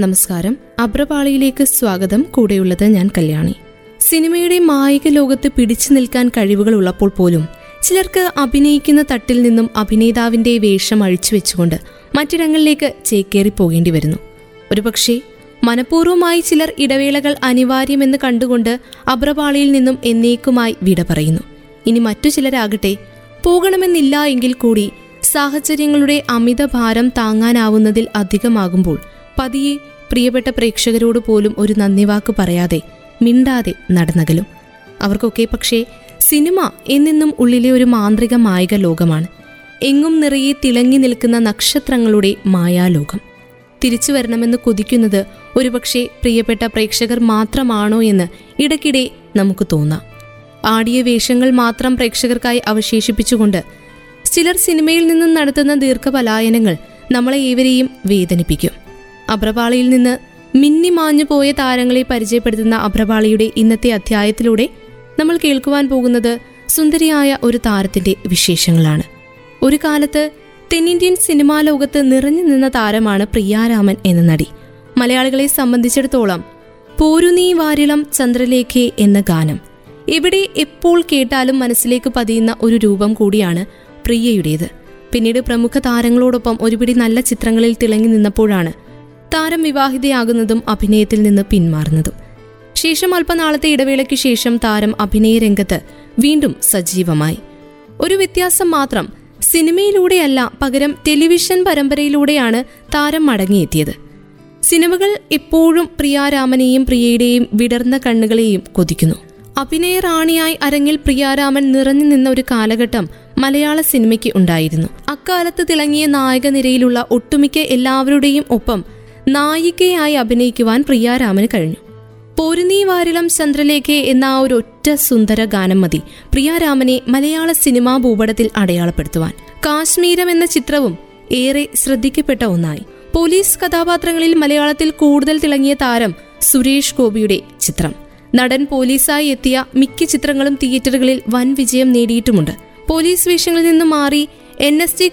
നമസ്കാരം. അബ്രപാളിയിലേക്ക് സ്വാഗതം. കൂടെയുള്ളത് ഞാൻ കല്യാണി. സിനിമയുടെ മായിക ലോകത്ത് പിടിച്ചു നിൽക്കാൻ കഴിവുകൾ ഉള്ളപ്പോൾ പോലും ചിലർക്ക് അഭിനയിക്കുന്ന തട്ടിൽ നിന്നും അഭിനേതാവിന്റെ വേഷം അഴിച്ചു വെച്ചുകൊണ്ട് മറ്റിടങ്ങളിലേക്ക് ചേക്കേറി പോകേണ്ടി വരുന്നു. ഒരുപക്ഷെ മനഃപൂർവമായി ചിലർ ഇടവേളകൾ അനിവാര്യമെന്ന് കണ്ടുകൊണ്ട് അബ്രപാളിയിൽ നിന്നും എന്നേക്കുമായി വിട പറയുന്നു. ഇനി മറ്റു ചിലരാകട്ടെ പോകണമെന്നില്ല എങ്കിൽ കൂടി സാഹചര്യങ്ങളുടെ അമിത ഭാരം താങ്ങാനാവുന്നതിൽ അധികമാകുമ്പോൾ പതിയെ പ്രിയപ്പെട്ട പ്രേക്ഷകരോട് പോലും ഒരു നന്ദിവാക്ക് പറയാതെ മിണ്ടാതെ നടന്നകലും. അവർക്കൊക്കെ പക്ഷേ സിനിമ എന്നെന്നും ഉള്ളിലെ ഒരു മാന്ത്രിക മായിക ലോകമാണ്. എങ്ങും നിറയെ തിളങ്ങി നിൽക്കുന്ന നക്ഷത്രങ്ങളുടെ മായാലോകം. തിരിച്ചു വരണമെന്ന് കൊതിക്കുന്നത് ഒരുപക്ഷെ പ്രിയപ്പെട്ട പ്രേക്ഷകർ മാത്രമാണോ എന്ന് ഇടയ്ക്കിടെ നമുക്ക് തോന്നാം. ആടിയ വേഷങ്ങൾ മാത്രം പ്രേക്ഷകർക്കായി അവശേഷിപ്പിച്ചുകൊണ്ട് ചിലർ സിനിമയിൽ നിന്നും നടത്തുന്ന ദീർഘപലായനങ്ങൾ നമ്മളെ ഏവരെയും വേദനിപ്പിക്കും. അഭ്രപാളിയിൽ നിന്ന് മിന്നി മാഞ്ഞു പോയ താരങ്ങളെ പരിചയപ്പെടുത്തുന്ന അഭ്രപാളിയുടെ ഇന്നത്തെ അധ്യായത്തിലൂടെ നമ്മൾ കേൾക്കുവാൻ പോകുന്നത് സുന്ദരിയായ ഒരു താരത്തിന്റെ വിശേഷങ്ങളാണ്. ഒരു കാലത്ത് തെന്നിന്ത്യൻ സിനിമാ ലോകത്ത് നിറഞ്ഞു നിന്ന താരമാണ് പ്രിയാരാമൻ എന്ന നടി. മലയാളികളെ സംബന്ധിച്ചിടത്തോളം പോരുനീ വാരിളം ചന്ദ്രലേഖേ എന്ന ഗാനം എവിടെ എപ്പോൾ കേട്ടാലും മനസ്സിലേക്ക് പതിയുന്ന ഒരു രൂപം കൂടിയാണ് പ്രിയയുടേത്. പിന്നീട് പ്രമുഖ താരങ്ങളോടൊപ്പം ഒരുപിടി നല്ല ചിത്രങ്ങളിൽ തിളങ്ങി നിന്നപ്പോഴാണ് താരം വിവാഹിതയാകുന്നതും അഭിനയത്തിൽ നിന്ന് പിന്മാറുന്നതും. ശേഷം അല്പനാളത്തെ ഇടവേളയ്ക്ക് ശേഷം താരം അഭിനയ രംഗത്ത് വീണ്ടും സജീവമായി. ഒരു വ്യത്യാസം മാത്രം സിനിമയിലൂടെയല്ല പകരം ടെലിവിഷൻ പരമ്പരയിലൂടെയാണ് താരം മടങ്ങിയെത്തിയത്. സിനിമകൾ എപ്പോഴും പ്രിയാരാമനെയും പ്രിയയുടെയും വിടർന്ന കണ്ണുകളെയും കൊതിക്കുന്നു. അഭിനയ റാണിയായി അരങ്ങിൽ പ്രിയാരാമൻ നിറഞ്ഞു നിന്ന ഒരു കാലഘട്ടം മലയാള സിനിമയ്ക്ക് ഉണ്ടായിരുന്നു. അക്കാലത്ത് തിളങ്ങിയ നായക നിരയിലുള്ള ഒട്ടുമിക്ക എല്ലാവരുടെയും ഒപ്പം നായികയായി അഭിനയിക്കുവാൻ പ്രിയാരാമന് കഴിഞ്ഞു. പോരുനീ വാരിളം ചന്ദ്രലേഖ എന്ന ആ ഒരു ഒറ്റ സുന്ദര ഗാനം മതി. പ്രിയാരാമനെ മലയാള സിനിമാ ഭൂപടത്തിൽ അടയാളപ്പെടുത്തുവാൻ. കാശ്മീരം എന്ന ചിത്രവും ഏറെ ശ്രദ്ധിക്കപ്പെട്ട ഒന്നായി. പോലീസ് കഥാപാത്രങ്ങളിൽ മലയാളത്തിൽ കൂടുതൽ തിളങ്ങിയ താരം സുരേഷ് ഗോപിയുടെ ചിത്രം. നടൻ പോലീസായി എത്തിയ മിക്ക ചിത്രങ്ങളും തിയേറ്ററുകളിൽ വൻ വിജയം നേടിയിട്ടുമുണ്ട്. പോലീസ് വേഷങ്ങളിൽ നിന്ന് മാറി എൻ എസ് ടി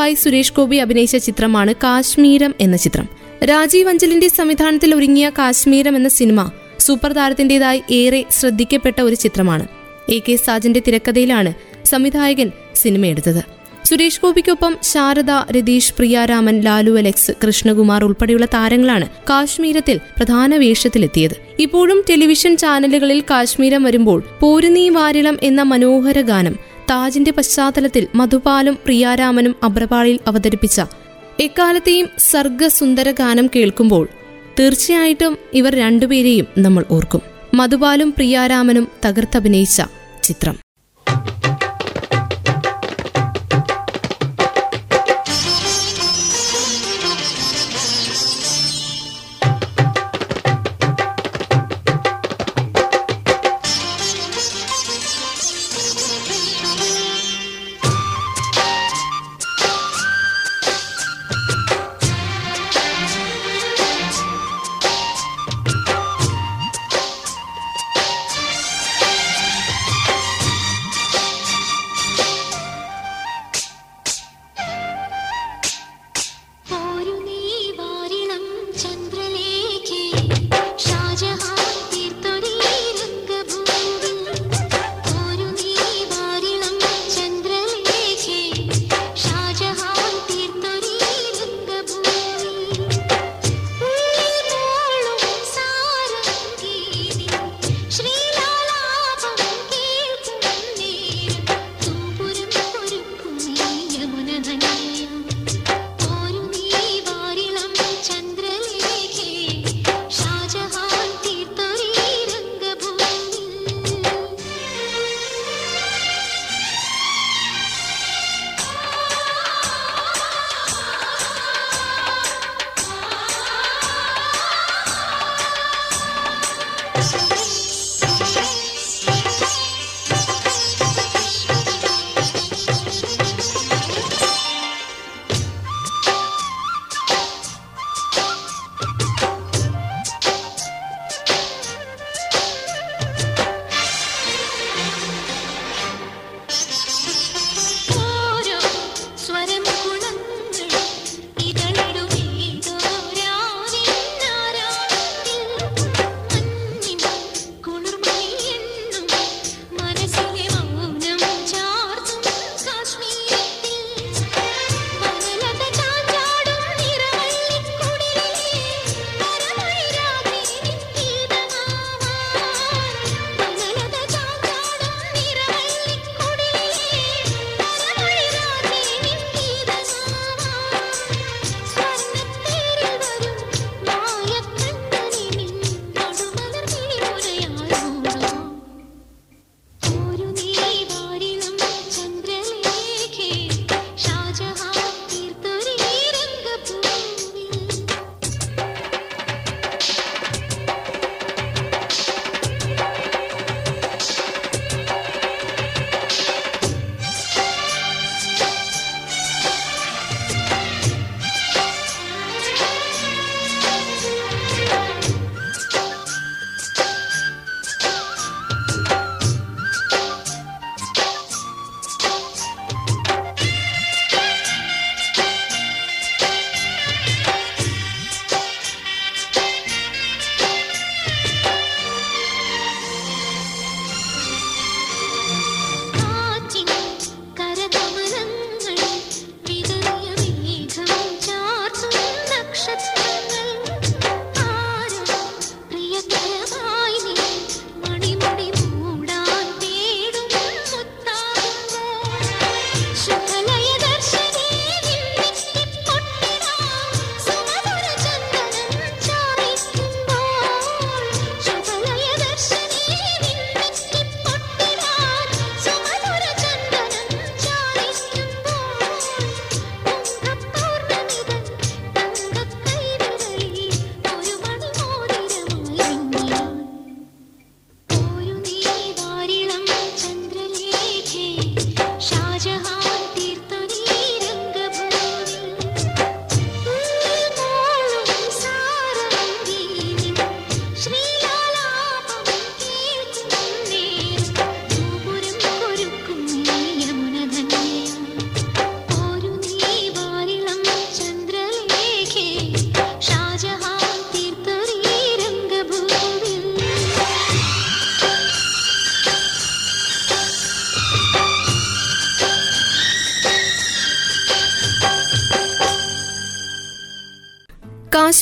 ആയി സുരേഷ് ഗോപി അഭിനയിച്ച ചിത്രമാണ് കാശ്മീരം എന്ന ചിത്രം. രാജീവ് അഞ്ചലിന്റെ സംവിധാനത്തിൽ ഒരുങ്ങിയ കാശ്മീരം എന്ന സിനിമ സൂപ്പർ താരത്തിന്റേതായി ഏറെ ശ്രദ്ധിക്കപ്പെട്ട ഒരു ചിത്രമാണ്. എ കെ സാജന്റെ തിരക്കഥയിലാണ് സംവിധായകൻ സിനിമ എടുത്തത്. സുരേഷ് ഗോപിക്കൊപ്പം ശാരദ രതീഷ് പ്രിയാരാമൻ ലാലു അലക്സ് കൃഷ്ണകുമാർ ഉൾപ്പെടെയുള്ള താരങ്ങളാണ് കാശ്മീരത്തിൽ പ്രധാന വേഷത്തിലെത്തിയത്. ഇപ്പോഴും ടെലിവിഷൻ ചാനലുകളിൽ കാശ്മീരം വരുമ്പോൾ പോരുനീ വാരിളം എന്ന മനോഹര ഗാനം താജിന്റെ പശ്ചാത്തലത്തിൽ മധുപാലും പ്രിയാരാമനും അബ്രപാളിൽ അവതരിപ്പിച്ച എക്കാലത്തെയും സർഗസുന്ദര ഗാനം കേൾക്കുമ്പോൾ തീർച്ചയായിട്ടും ഇവർ രണ്ടുപേരെയും നമ്മൾ ഓർക്കും. മധുപാലും പ്രിയാരാമനും തകർത്തഭിനയിച്ച ചിത്രം.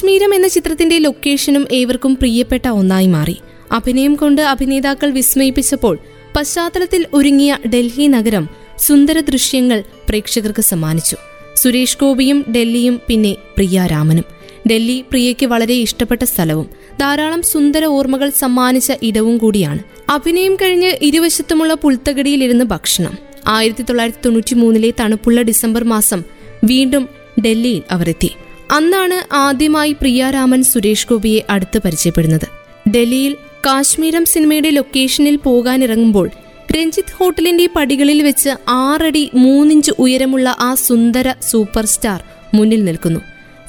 കാശ്മീരം എന്ന ചിത്രത്തിന്റെ ലൊക്കേഷനും ഏവർക്കും പ്രിയപ്പെട്ട ഒന്നായി മാറി. അഭിനയം കൊണ്ട് അഭിനേതാക്കൾ വിസ്മയിപ്പിച്ചപ്പോൾ പശ്ചാത്തലത്തിൽ ഒരുങ്ങിയ ഡൽഹി നഗരം സുന്ദര ദൃശ്യങ്ങൾ പ്രേക്ഷകർക്ക് സമ്മാനിച്ചു. സുരേഷ് ഗോപിയും ഡൽഹിയും പിന്നെ പ്രിയ രാമനും. ഡൽഹി പ്രിയയ്ക്ക് വളരെ ഇഷ്ടപ്പെട്ട സ്ഥലവും ധാരാളം സുന്ദര ഓർമ്മകൾ സമ്മാനിച്ച ഇടവും കൂടിയാണ്. അഭിനയം കഴിഞ്ഞ് ഇരുവശത്തുമുള്ള പുൽത്തകടിയിലിരുന്ന് ഭക്ഷണം. ആയിരത്തി തൊള്ളായിരത്തി തൊണ്ണൂറ്റി മൂന്നിലെ തണുപ്പുള്ള ഡിസംബർ മാസം വീണ്ടും ഡൽഹിയിൽ അവർ എത്തി അന്നാണ് ആദ്യമായി പ്രിയാരാമൻ സുരേഷ് ഗോപിയെ അടുത്ത് പരിചയപ്പെടുന്നത്. ഡൽഹിയിൽ കാശ്മീരം സിനിമയുടെ ലൊക്കേഷനിൽ പോകാനിറങ്ങുമ്പോൾ രഞ്ജിത്ത് ഹോട്ടലിന്റെ പടികളിൽ വെച്ച് ആറടി മൂന്നിഞ്ച് ഉയരമുള്ള ആ സുന്ദര സൂപ്പർ സ്റ്റാർ മുന്നിൽ നിൽക്കുന്നു.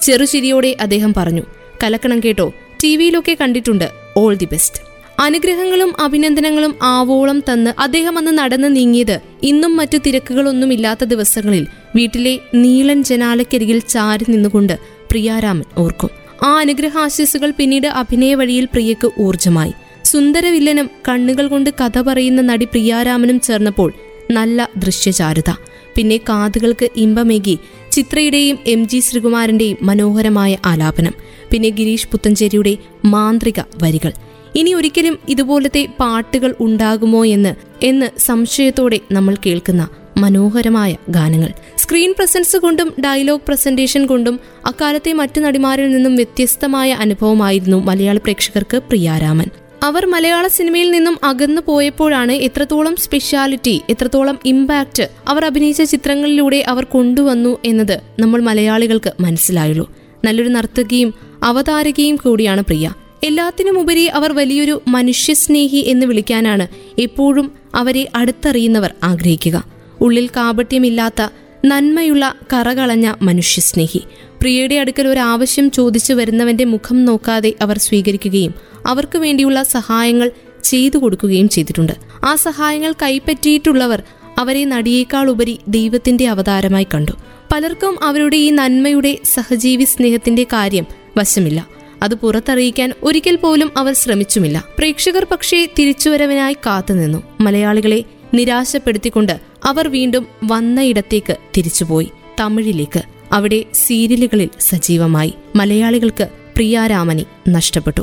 ചെറുചിരിയോടെ അദ്ദേഹം പറഞ്ഞു കലക്കണം കേട്ടോ ടി വിയിലൊക്കെ കണ്ടിട്ടുണ്ട് ഓൾ ദി ബെസ്റ്റ് അനുഗ്രഹങ്ങളും അഭിനന്ദനങ്ങളും ആവോളം തന്ന് അദ്ദേഹം അന്ന് നടന്നു നീങ്ങിയത് ഇന്നും മറ്റു തിരക്കുകളൊന്നുമില്ലാത്ത ദിവസങ്ങളിൽ വീട്ടിലെ നീളൻ ജനാലക്കരികിൽ ചാരി നിന്നുകൊണ്ട് പ്രിയാരാമൻ ഓർക്കും. ആ അനുഗ്രഹാശിസുകൾ പിന്നീട് അഭിനയ വഴിയിൽ പ്രിയക്ക് ഊർജമായി സുന്ദരവില്ലനും കണ്ണുകൾ കൊണ്ട് കഥ പറയുന്ന നടി പ്രിയാരാമനും ചേർന്നപ്പോൾ നല്ല ദൃശ്യചാരുത. പിന്നെ കാതുകൾക്ക് ഇമ്പമേകി ചിത്രയുടെയും എം ജി ശ്രീകുമാരന്റെയും മനോഹരമായ ആലാപനം. പിന്നെ ഗിരീഷ് പുത്തഞ്ചേരിയുടെ മാന്ത്രിക വരികൾ. ഇനി ഒരിക്കലും ഇതുപോലത്തെ പാട്ടുകൾ ഉണ്ടാകുമോ എന്ന് എന്ന് സംശയത്തോടെ നമ്മൾ കേൾക്കുന്ന മനോഹരമായ ഗാനങ്ങൾ. സ്ക്രീൻ പ്രസൻസ് കൊണ്ടും ഡയലോഗ് പ്രസന്റേഷൻ കൊണ്ടും അക്കാലത്തെ മറ്റു നടിമാരിൽ നിന്നും വ്യത്യസ്തമായ അനുഭവമായിരുന്നു മലയാള പ്രേക്ഷകർക്ക് പ്രിയാരാമൻ. അവർ മലയാള സിനിമയിൽ നിന്നും അകന്നു പോയപ്പോഴാണ് എത്രത്തോളം സ്പെഷ്യാലിറ്റി എത്രത്തോളം ഇമ്പാക്റ്റ് അവർ അഭിനയിച്ച ചിത്രങ്ങളിലൂടെ അവർ കൊണ്ടുവന്നു എന്നത് നമ്മൾ മലയാളികൾക്ക് മനസ്സിലായുള്ളൂ. നല്ലൊരു നർത്തകിയും അവതാരകയും കൂടിയാണ് പ്രിയ. എല്ലാത്തിനുമുപരി അവർ വലിയൊരു മനുഷ്യസ്നേഹി എന്ന് വിളിക്കാനാണ് എപ്പോഴും അവരെ അടുത്തറിയുന്നവർ ആഗ്രഹിക്കുക. ഉള്ളിൽ കാപട്യമില്ലാത്ത നന്മയുള്ള കറകളഞ്ഞ മനുഷ്യസ്നേഹി. പ്രിയയുടെ അടുക്കൽ ഒരു ആവശ്യം ചോദിച്ചു വരുന്നവന്റെ മുഖം നോക്കാതെ അവർ സ്വീകരിക്കുകയും അവർക്ക് വേണ്ടിയുള്ള സഹായങ്ങൾ ചെയ്തു കൊടുക്കുകയും ചെയ്തിട്ടുണ്ട്. ആ സഹായങ്ങൾ കൈപ്പറ്റിയിട്ടുള്ളവർ അവരെ നടിയേക്കാൾ ഉപരി ദൈവത്തിന്റെ അവതാരമായി കണ്ടു. പലർക്കും അവരുടെ ഈ നന്മയുടെ സഹജീവി സ്നേഹത്തിന്റെ കാര്യം വശമില്ല. അത് പുറത്തറിയിക്കാൻ ഒരിക്കൽ പോലും അവർ ശ്രമിച്ചുമില്ല. പ്രേക്ഷകർ പക്ഷേ തിരിച്ചുവരവനായി കാത്തുനിന്നു. മലയാളികളെ നിരാശപ്പെടുത്തിക്കൊണ്ട് അവർ വീണ്ടും വന്നയിടത്തേക്ക് തിരിച്ചുപോയി. തമിഴിലേക്ക്. അവിടെ സീരിയലുകളിൽ സജീവമായി. മലയാളികൾക്ക് പ്രിയാരാമനെ നഷ്ടപ്പെട്ടു.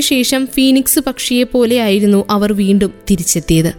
ഇടവേളയ്ക്ക് ശേഷം ഫീനിക്സ് പക്ഷിയെ പോലെയായിരുന്നു അവർ വീണ്ടും തിരിച്ചെത്തിയത്.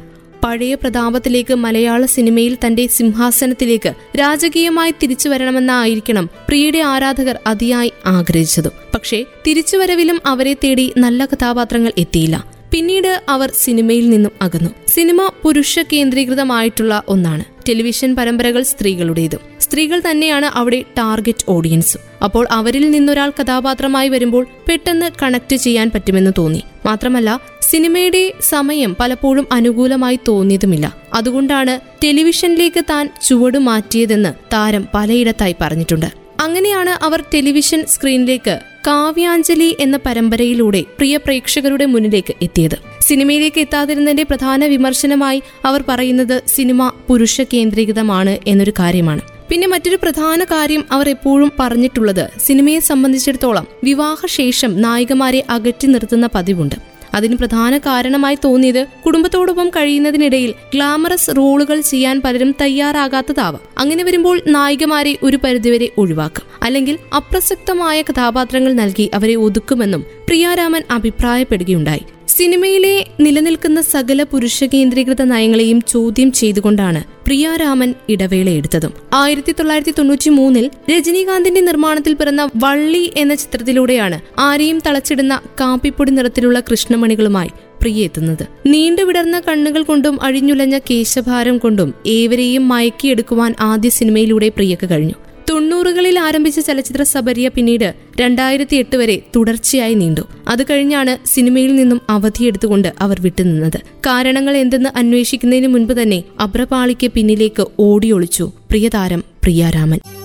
പഴയ പ്രതാപത്തിലേക്ക് മലയാള സിനിമയിൽ തന്റെ സിംഹാസനത്തിലേക്ക് രാജകീയമായി തിരിച്ചു വരണമെന്നായിരിക്കണം പ്രിയയുടെ ആരാധകർ അതിയായി ആഗ്രഹിച്ചതും. പക്ഷേ തിരിച്ചുവരവിലും അവരെ തേടി നല്ല കഥാപാത്രങ്ങൾ എത്തിയില്ല. പിന്നീട് അവർ സിനിമയിൽ നിന്നും അകന്നു. സിനിമ പുരുഷ കേന്ദ്രീകൃതമായിട്ടുള്ള ഒന്നാണ്. ടെലിവിഷൻ പരമ്പരകൾ സ്ത്രീകളുടേതും. സ്ത്രീകൾ തന്നെയാണ് അവിടെ ടാർഗറ്റ് ഓഡിയൻസ്. അപ്പോൾ അവരിൽ നിന്നൊരാൾ കഥാപാത്രമായി വരുമ്പോൾ പെട്ടെന്ന് കണക്ട് ചെയ്യാൻ പറ്റുമെന്ന് തോന്നി. മാത്രമല്ല സിനിമയുടെ സമയം പലപ്പോഴും അനുകൂലമായി തോന്നിയതുമില്ല. അതുകൊണ്ടാണ് ടെലിവിഷനിലേക്ക് താൻ ചുവട് മാറ്റിയതെന്ന് താരം പലയിടത്തായി പറഞ്ഞിട്ടുണ്ട്. അങ്ങനെയാണ് അവർ ടെലിവിഷൻ സ്ക്രീനിലേക്ക് കാവ്യാഞ്ജലി എന്ന പരമ്പരയിലൂടെ പ്രിയ പ്രേക്ഷകരുടെ മുന്നിലേക്ക് എത്തിയത്. സിനിമയിലേക്ക് എത്താതിരുന്നതിന്റെ പ്രധാന വിമർശനമായി അവർ പറയുന്നത് സിനിമ പുരുഷ കേന്ദ്രീകൃതമാണ് എന്നൊരു കാര്യമാണ്. പിന്നെ മറ്റൊരു പ്രധാന കാര്യം അവർ എപ്പോഴും പറഞ്ഞിട്ടുള്ളത് സിനിമയെ സംബന്ധിച്ചിടത്തോളം വിവാഹശേഷം നായികമാരെ അകറ്റി നിർത്തുന്ന പതിവുണ്ട്. അതിന് പ്രധാന കാരണമായി തോന്നിയത് കുടുംബത്തോടൊപ്പം കഴിയുന്നതിനിടയിൽ ഗ്ലാമറസ് റോളുകൾ ചെയ്യാൻ പലരും തയ്യാറാകാത്തതാവാം. അങ്ങനെ വരുമ്പോൾ നായികമാരെ ഒരു പരിധിവരെ ഒഴിവാക്കും. അല്ലെങ്കിൽ അപ്രസക്തമായ കഥാപാത്രങ്ങൾ നൽകി അവരെ ഒതുക്കുമെന്നും പ്രിയാരാമൻ അഭിപ്രായപ്പെടുകയുണ്ടായി. സിനിമയിലെ നിലനിൽക്കുന്ന സകല പുരുഷ കേന്ദ്രീകൃത നയങ്ങളെയും ചോദ്യം ചെയ്തുകൊണ്ടാണ് പ്രിയാരാമൻ ഇടവേളയെടുത്തതും ആയിരത്തി തൊള്ളായിരത്തി തൊണ്ണൂറ്റി മൂന്നിൽ രജനീകാന്തിന്റെ നിർമ്മാണത്തിൽ പിറന്ന വള്ളി എന്ന ചിത്രത്തിലൂടെയാണ് ആരെയും തളച്ചിടുന്ന കാപ്പിപ്പൊടി നിറത്തിലുള്ള കൃഷ്ണമണികളുമായി പ്രിയ എത്തുന്നത്. നീണ്ടു വിടർന്ന കണ്ണുകൾ കൊണ്ടും അഴിഞ്ഞുലഞ്ഞ കേശഭാരം കൊണ്ടും ഏവരെയും മയക്കിയെടുക്കുവാൻ ആദ്യ സിനിമയിലൂടെ പ്രിയക്ക് കഴിഞ്ഞു. തൊണ്ണൂറുകളിൽ ആരംഭിച്ച ചലച്ചിത്ര സബരിയ പിന്നീട് രണ്ടായിരത്തി എട്ട് വരെ തുടർച്ചയായി നീണ്ടു. അത് കഴിഞ്ഞാണ് സിനിമയിൽ നിന്നും അവധിയെടുത്തുകൊണ്ട് അവർ വിട്ടുനിന്നത്. കാരണങ്ങൾ എന്തെന്ന് അന്വേഷിക്കുന്നതിന് മുൻപ് തന്നെ അബ്രപാളിക്ക് പിന്നിലേക്ക് ഓടിയൊളിച്ചു പ്രിയതാരം പ്രിയാരാമൻ.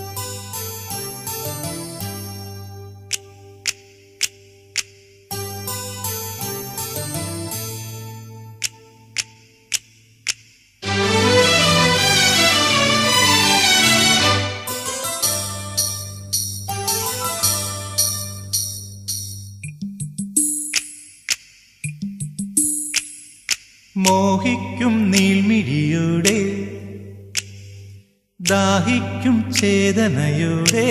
മോഹിക്കും നീൽമിഴിയുടെ ദാഹിക്കും ചേതനയുടെ.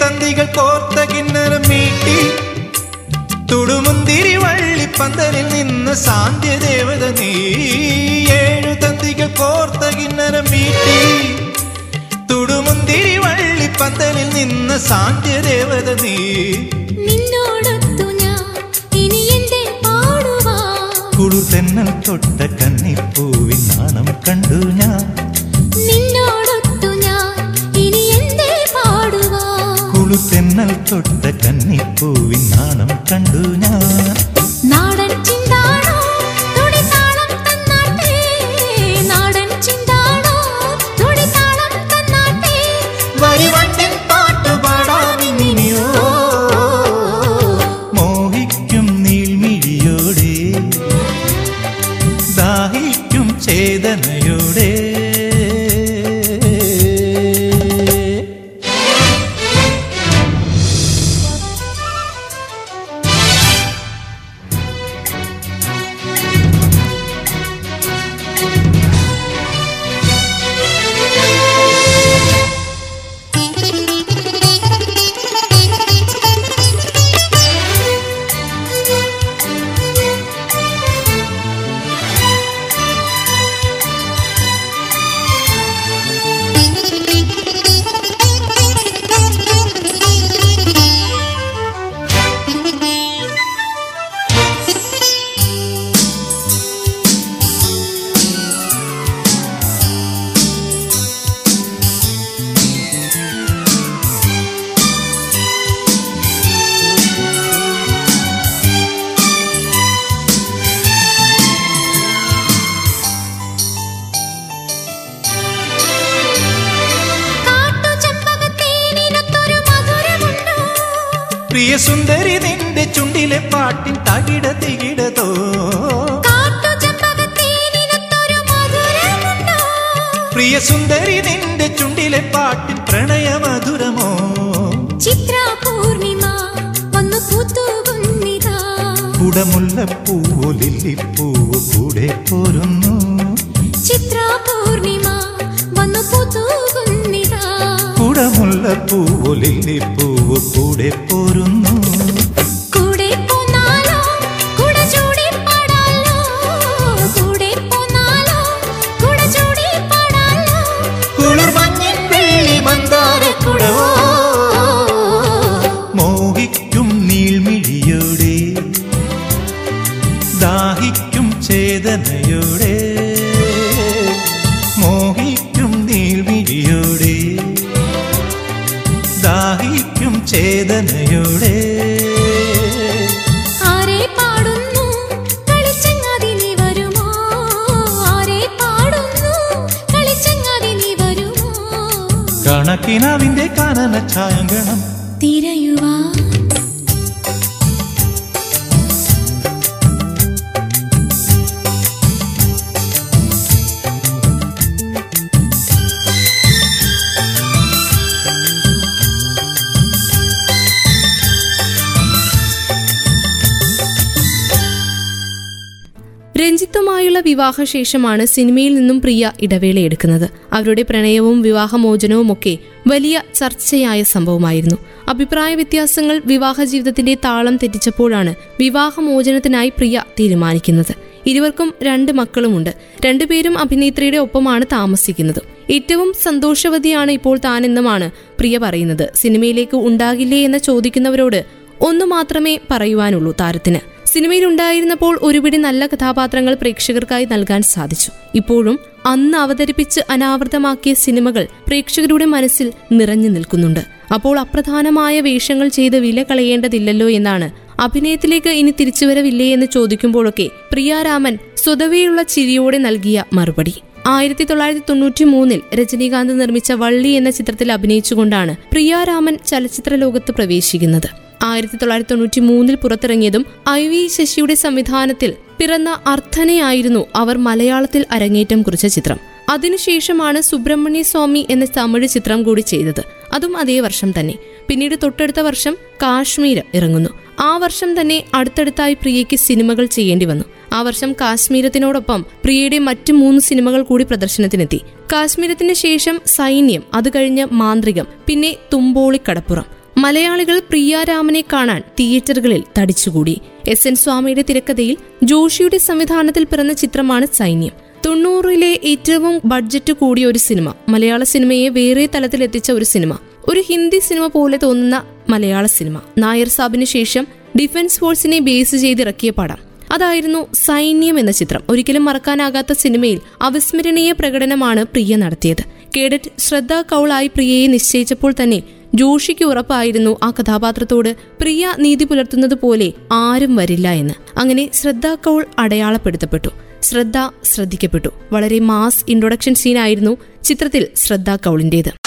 തന്തികൾ കോർത്ത കിന്നരം മീട്ടി തുടുമുന്തിരി വള്ളിപ്പന്തലിൽ നിന്ന് സാന്ധ്യദേവത നീ ഏഴു തന്തികൾ കോർത്ത കിന്നരം മീട്ടി തുടുമുന്തിരി വള്ളിപ്പന്തലിൽ നിന്ന് സാന്ധ്യദേവത നീ കുളു തെന്നൽ തൊട്ട കണ്ണിപ്പൂവിൻ നാണം കണ്ടു ഞാൻ. മുഴുതെന്നൽ തൊട്ട കന്നിപ്പൂവിൻ നാണം കണ്ടു ഞാൻ. സുന്ദരി നിന്റെ ചുണ്ടിലെ പാട്ടിൻ തകിട തികിടതോ? പ്രിയ സുന്ദരി നിന്റെ ചുണ്ടിലെ പാട്ടിൻ പ്രണയ മധുരമോ? ചിത്ര പൂർണിമ വന്നു കുടമുള്ള കുടമുല്ലപ്പൂവോ ലില്ലിപ്പൂവോ കൂടെ പോരുന്നു. കുടമുല്ലപ്പൂവോ ലില്ലിപ്പൂവോ കൂടെ പോരുന്നു. വിവാഹശേഷമാണ് സിനിമയിൽ നിന്നും പ്രിയ ഇടവേള എടുക്കുന്നത്. അവരുടെ പ്രണയവും വിവാഹമോചനവും ഒക്കെ വലിയ ചർച്ചയായ സംഭവമായിരുന്നു. അഭിപ്രായ വ്യത്യാസങ്ങൾ വിവാഹ ജീവിതത്തിന്റെ താളം തെറ്റിച്ചപ്പോഴാണ് വിവാഹമോചനത്തിനായി പ്രിയ തീരുമാനിക്കുന്നത്. ഇരുവർക്കും രണ്ട് മക്കളുമുണ്ട്. രണ്ടുപേരും അഭിനേത്രിയുടെ ഒപ്പമാണ് താമസിക്കുന്നത്. ഏറ്റവും സന്തോഷവതിയാണ് ഇപ്പോൾ താനെന്നുമാണ് പ്രിയ പറയുന്നത്. സിനിമയിലേക്ക് ഉണ്ടാകില്ലേ എന്ന് ചോദിക്കുന്നവരോട് ഒന്നു മാത്രമേ പറയുവാനുള്ളൂ താരത്തിന്. സിനിമയിൽ ഉണ്ടായിരുന്നപ്പോൾ ഒരുപിടി നല്ല കഥാപാത്രങ്ങൾ പ്രേക്ഷകർക്കായി നൽകാൻ സാധിച്ചു. ഇപ്പോഴും അന്ന് അവതരിപ്പിച്ച് അനാവൃതമാക്കിയ സിനിമകൾ പ്രേക്ഷകരുടെ മനസ്സിൽ നിറഞ്ഞു നിൽക്കുന്നുണ്ട്. അപ്പോൾ അപ്രധാനമായ വേഷങ്ങൾ ചെയ്ത് വില കളയേണ്ടതില്ലല്ലോ എന്നാണ് അഭിനയത്തിലേക്ക് ഇനി തിരിച്ചുവരവില്ലേ എന്ന് ചോദിക്കുമ്പോഴൊക്കെ പ്രിയാരാമൻ സ്വതവേയുള്ള ചിരിയോടെ നൽകിയ മറുപടി. ആയിരത്തി തൊള്ളായിരത്തി തൊണ്ണൂറ്റി മൂന്നിൽ രജനീകാന്ത് നിർമ്മിച്ച വള്ളി എന്ന ചിത്രത്തിൽ അഭിനയിച്ചുകൊണ്ടാണ് പ്രിയാരാമൻ ചലച്ചിത്ര ലോകത്ത് പ്രവേശിക്കുന്നത്. ആയിരത്തി തൊള്ളായിരത്തി തൊണ്ണൂറ്റി മൂന്നിൽ പുറത്തിറങ്ങിയതും ഐ വി ശശിയുടെ സംവിധാനത്തിൽ പിറന്ന അർത്ഥനയായിരുന്നു അവർ മലയാളത്തിൽ അരങ്ങേറ്റം കുറിച്ച ചിത്രം. അതിനുശേഷമാണ് സുബ്രഹ്മണ്യ സ്വാമി എന്ന തമിഴ് ചിത്രം കൂടി ചെയ്തത്. അതും അതേ വർഷം തന്നെ. പിന്നീട് തൊട്ടടുത്ത വർഷം കാശ്മീർ ഇറങ്ങുന്നു. ആ വർഷം തന്നെ അടുത്തടുത്തായി പ്രിയയ്ക്ക് സിനിമകൾ ചെയ്യേണ്ടി വന്നു. ആ വർഷം കാശ്മീരത്തിനോടൊപ്പം പ്രിയയുടെ മറ്റ് മൂന്ന് സിനിമകൾ കൂടി പ്രദർശനത്തിനെത്തി. കാശ്മീരത്തിന് ശേഷം സൈന്യം അത് കഴിഞ്ഞ് മാന്ത്രികം പിന്നെ തുമ്പോളിക്കടപ്പുറം. മലയാളികൾ പ്രിയാരാമനെ കാണാൻ തിയേറ്ററുകളിൽ തടിച്ചുകൂടി. എസ് എൻ സ്വാമിയുടെ തിരക്കഥയിൽ ജോഷിയുടെ സംവിധാനത്തിൽ പിറന്ന ചിത്രമാണ് സൈന്യം. തൊണ്ണൂറിലെ ഏറ്റവും ബഡ്ജറ്റ് കൂടിയ ഒരു സിനിമ മലയാള സിനിമയെ വേറെ തലത്തിലെത്തിച്ച ഒരു സിനിമ. ഒരു ഹിന്ദി സിനിമ പോലെ തോന്നുന്ന മലയാള സിനിമ. നായർ സാബിന് ശേഷം ഡിഫൻസ് ഫോഴ്സിനെ ബേസ് ചെയ്തിറക്കിയ പടം. അതായിരുന്നു സൈന്യം എന്ന ചിത്രം. ഒരിക്കലും മറക്കാനാകാത്ത സിനിമയിൽ അവിസ്മരണീയ പ്രകടനമാണ് പ്രിയ നടത്തിയത്. കേഡറ്റ് ശ്രദ്ധ കൗളായി പ്രിയയെ നിശ്ചയിച്ചപ്പോൾ തന്നെ ജോഷിക്ക് ഉറപ്പായിരുന്നു ആ കഥാപാത്രത്തോട് പ്രിയ നീതി പുലർത്തുന്നത് പോലെ ആരും വരില്ല എന്ന്. അങ്ങനെ ശ്രദ്ധ കൗൾ അടയാളപ്പെടുത്തപ്പെട്ടു. ശ്രദ്ധ ശ്രദ്ധിക്കപ്പെട്ടു. വളരെ മാസ് ഇൻട്രൊഡക്ഷൻ സീനായിരുന്നു ചിത്രത്തിൽ ശ്രദ്ധ കൗളിന്റേത്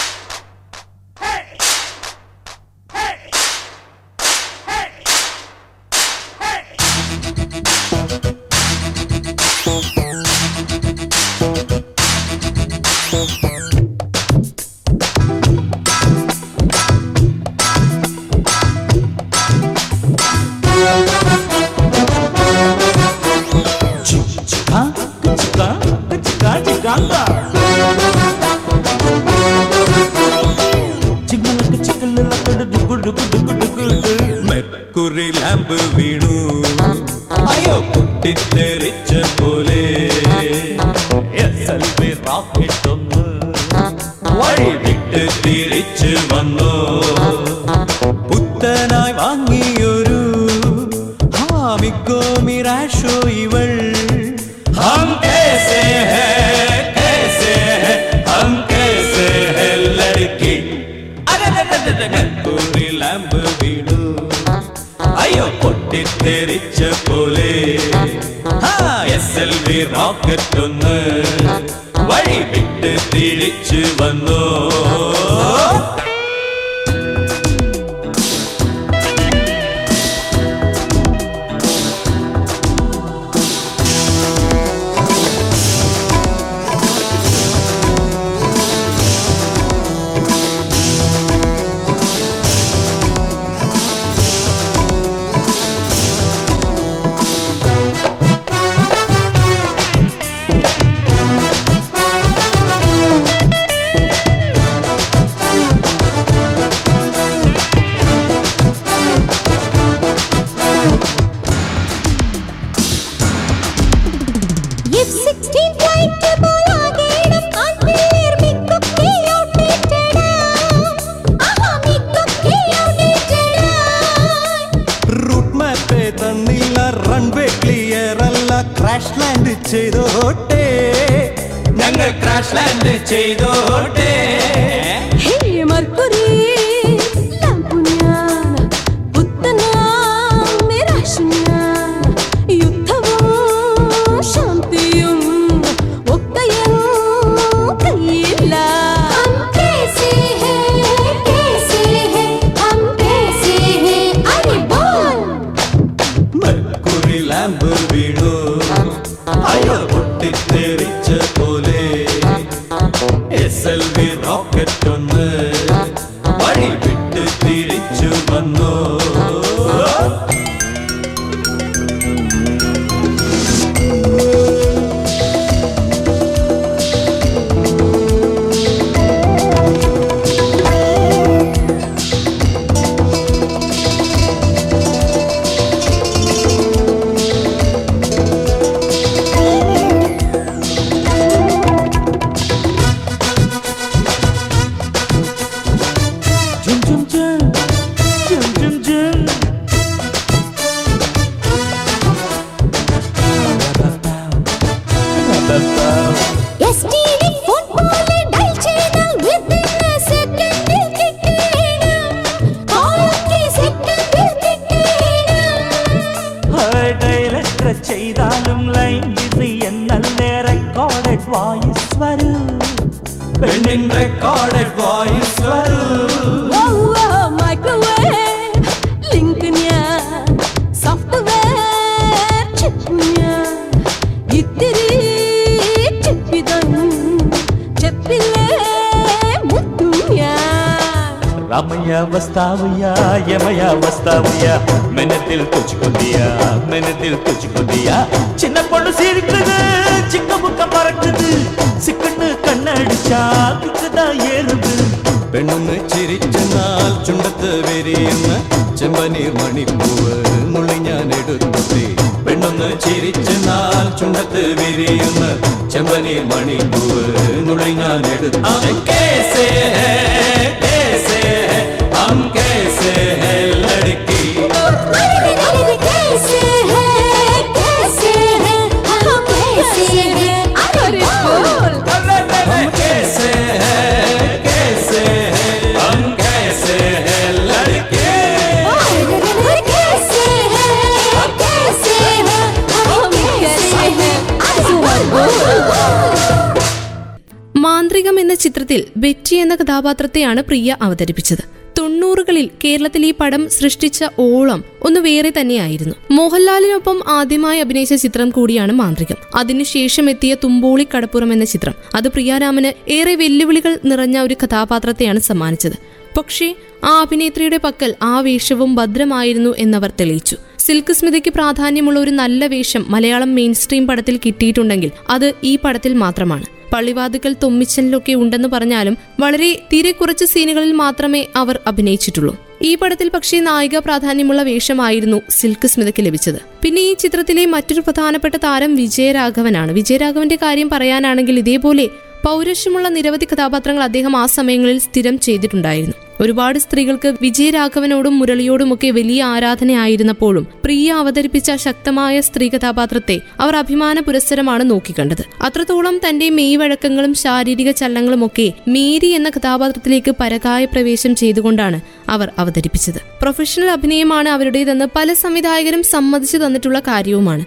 ഊരിൽ അമ്പ് വീണു അയ്യോ പൊട്ടിത്തെറിച്ച പോലെ റാക്കറ്റ് ഒന്ന് വഴി വിട്ട് തിരിച്ചു വന്നു പുത്തനായി വാങ്ങിയൊരു ഹാമിക്കോ മിറാഷോ ഇവൾ ഹം കേസേ ഹേ കേസേ ഹം കേസേ ഹേ ലടുക്കി അതെ പൊട്ടിത്തെറിച്ച പോലെ എസ് എൽ വി റോക്കറ്റൊന്ന് വഴി വിട്ട് തിരിച്ചു വന്നു. ചിത്രത്തിൽ ബെറ്റി എന്ന കഥാപാത്രത്തെയാണ് പ്രിയ അവതരിപ്പിച്ചത്. തൊണ്ണൂറുകളിൽ കേരളത്തിൽ ഈ പടം സൃഷ്ടിച്ച ഓളം ഒന്ന് വേറെ തന്നെയായിരുന്നു. മോഹൻലാലിനൊപ്പം ആദ്യമായി അഭിനയിച്ച ചിത്രം കൂടിയാണ് മാന്ത്രികം. അതിനുശേഷം എത്തിയ തുമ്പോളി കടപ്പുറം എന്ന ചിത്രം. അത് പ്രിയാരാമന് ഏറെ വെല്ലുവിളികൾ നിറഞ്ഞ ഒരു കഥാപാത്രത്തെയാണ് സമ്മാനിച്ചത്. പക്ഷേ ആ അഭിനേത്രിയുടെ പക്കൽ ആ വേഷവും ഭദ്രമായിരുന്നു എന്നവർ തെളിയിച്ചു. സിൽക്ക് സ്മിതയ്ക്ക് പ്രാധാന്യമുള്ള ഒരു നല്ല വേഷം മലയാളം മെയിൻ സ്ട്രീം പടത്തിൽ കിട്ടിയിട്ടുണ്ടെങ്കിൽ അത് ഈ പടത്തിൽ മാത്രമാണ്. പള്ളിവാതുക്കൽ തൊമ്മിച്ചനിലൊക്കെ ഉണ്ടെന്ന് പറഞ്ഞാലും വളരെ തീരെ കുറച്ച് സീനുകളിൽ മാത്രമേ അവർ അഭിനയിച്ചിട്ടുള്ളൂ. ഈ പടത്തിൽ പക്ഷേ നായിക പ്രാധാന്യമുള്ള വേഷമായിരുന്നു സിൽക്ക് സ്മിതയ്ക്ക് ലഭിച്ചത്. പിന്നെ ഈ ചിത്രത്തിലെ മറ്റൊരു പ്രധാനപ്പെട്ട താരം വിജയരാഘവനാണ്. വിജയരാഘവന്റെ കാര്യം പറയാനാണെങ്കിൽ ഇതേപോലെ പൗരുഷമുള്ള നിരവധി കഥാപാത്രങ്ങൾ അദ്ദേഹം ആ സമയങ്ങളിൽ സ്ഥിരം ചെയ്തിട്ടുണ്ടായിരുന്നു. ഒരുപാട് സ്ത്രീകൾക്ക് വിജയരാഘവനോടും മുരളിയോടുമൊക്കെ വലിയ ആരാധനയായിരുന്നപ്പോഴും പ്രിയ അവതരിപ്പിച്ച ശക്തമായ സ്ത്രീ കഥാപാത്രത്തെ അവർ അഭിമാന പുരസ്സരമാണ് നോക്കിക്കണ്ടത്. അത്രത്തോളം തന്റെ മെയ്വഴക്കങ്ങളും ശാരീരിക ചലനങ്ങളും ഒക്കെ മേരി എന്ന കഥാപാത്രത്തിലേക്ക് പരകായ പ്രവേശം ചെയ്തുകൊണ്ടാണ് അവർ അവതരിപ്പിച്ചത്. പ്രൊഫഷണൽ അഭിനയമാണ് അവരുടേതെന്ന് പല സംവിധായകരും സമ്മതിച്ചു തന്നിട്ടുള്ള കാര്യവുമാണ്.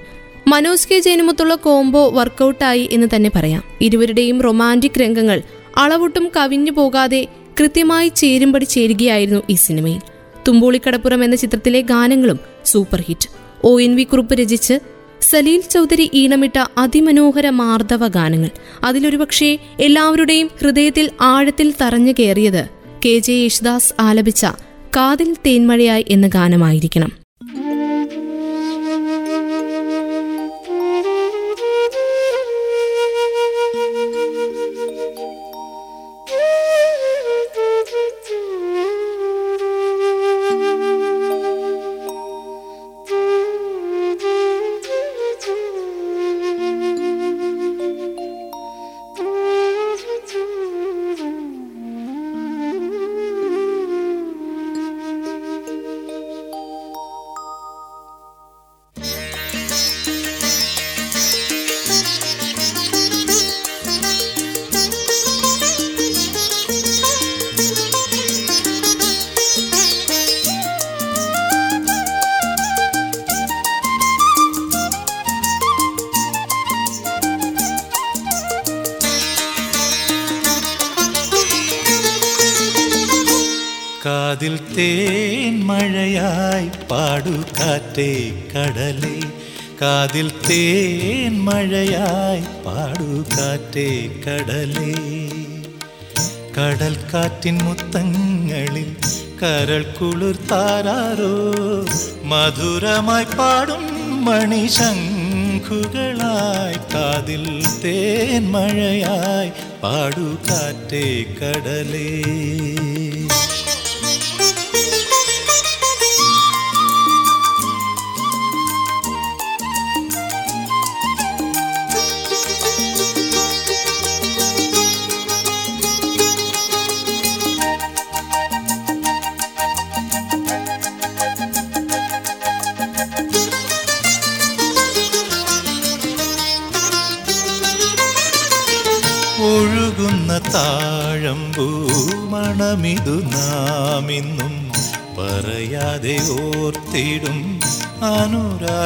മനോജ് കെ ജയനുമൊത്തുള്ള കോംബോ വർക്കൗട്ടായി എന്ന് തന്നെ പറയാം. ഇരുവരുടെയും റൊമാന്റിക് രംഗങ്ങൾ അളവൊട്ടും കവിഞ്ഞു പോകാതെ കൃത്യമായി ചേരുംപടി ചേരുകയായിരുന്നു ഈ സിനിമയിൽ. തുമ്പോളിക്കടപ്പുറം എന്ന ചിത്രത്തിലെ ഗാനങ്ങളും super hit. O N V Kurup രചിച്ച് സലീൽ ചൗധരി ഈണമിട്ട അതിമനോഹര മാർദ്ദവ ഗാനങ്ങൾ. അതിലൊരുപക്ഷേ എല്ലാവരുടെയും ഹൃദയത്തിൽ ആഴത്തിൽ തറഞ്ഞു കയറിയത് കെ ജെ യേശുദാസ് ആലപിച്ച കാതിൽ തേന്മഴയായി എന്ന ഗാനമായിരിക്കണം. കാതിൽ തേൻ മഴയായി പാടു കാറ്റേ കടലേ. കടൽ കാറ്റിൻ മുത്തങ്ങളിൽ കരൾ കുളിർത്താരോ മധുരമായി പാടും മണിശംഖുകളായി കാതിൽ തേൻ മഴയായി പാടു കാറ്റേ കടലേ.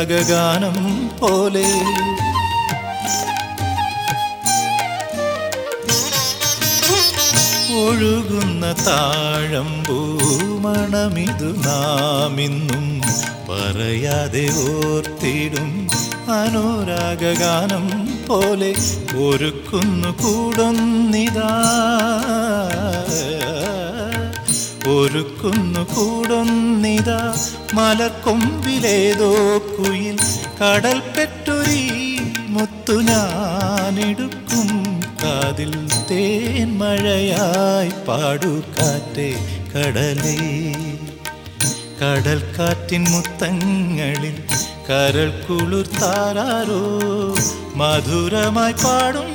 അനുരാഗഗാനം പോലെ. ഒഴുകുന്ന താഴം പൂമണമിതു നാമിന്നും പറയാതെ ഓർത്തിടും അനുരാഗഗാനം പോലെ. ഒരുക്കുന്നു കൂടൊന്നിതാ. ഒരുക്കുന്നു കൂടൊന്നിതാ. മലക്കൊമ്പിലേതോ കുയിൽ കടൽ പെറ്റൊരി മുത്തു ഞാനെടുക്കും കാതിൽ തേൻ മഴയായി പാടു കാറ്റേ കടലേ. കടൽ കാറ്റിൻ മുത്തങ്ങളിൽ കരൾ കുളിർത്താരോ മധുരമായി പാടും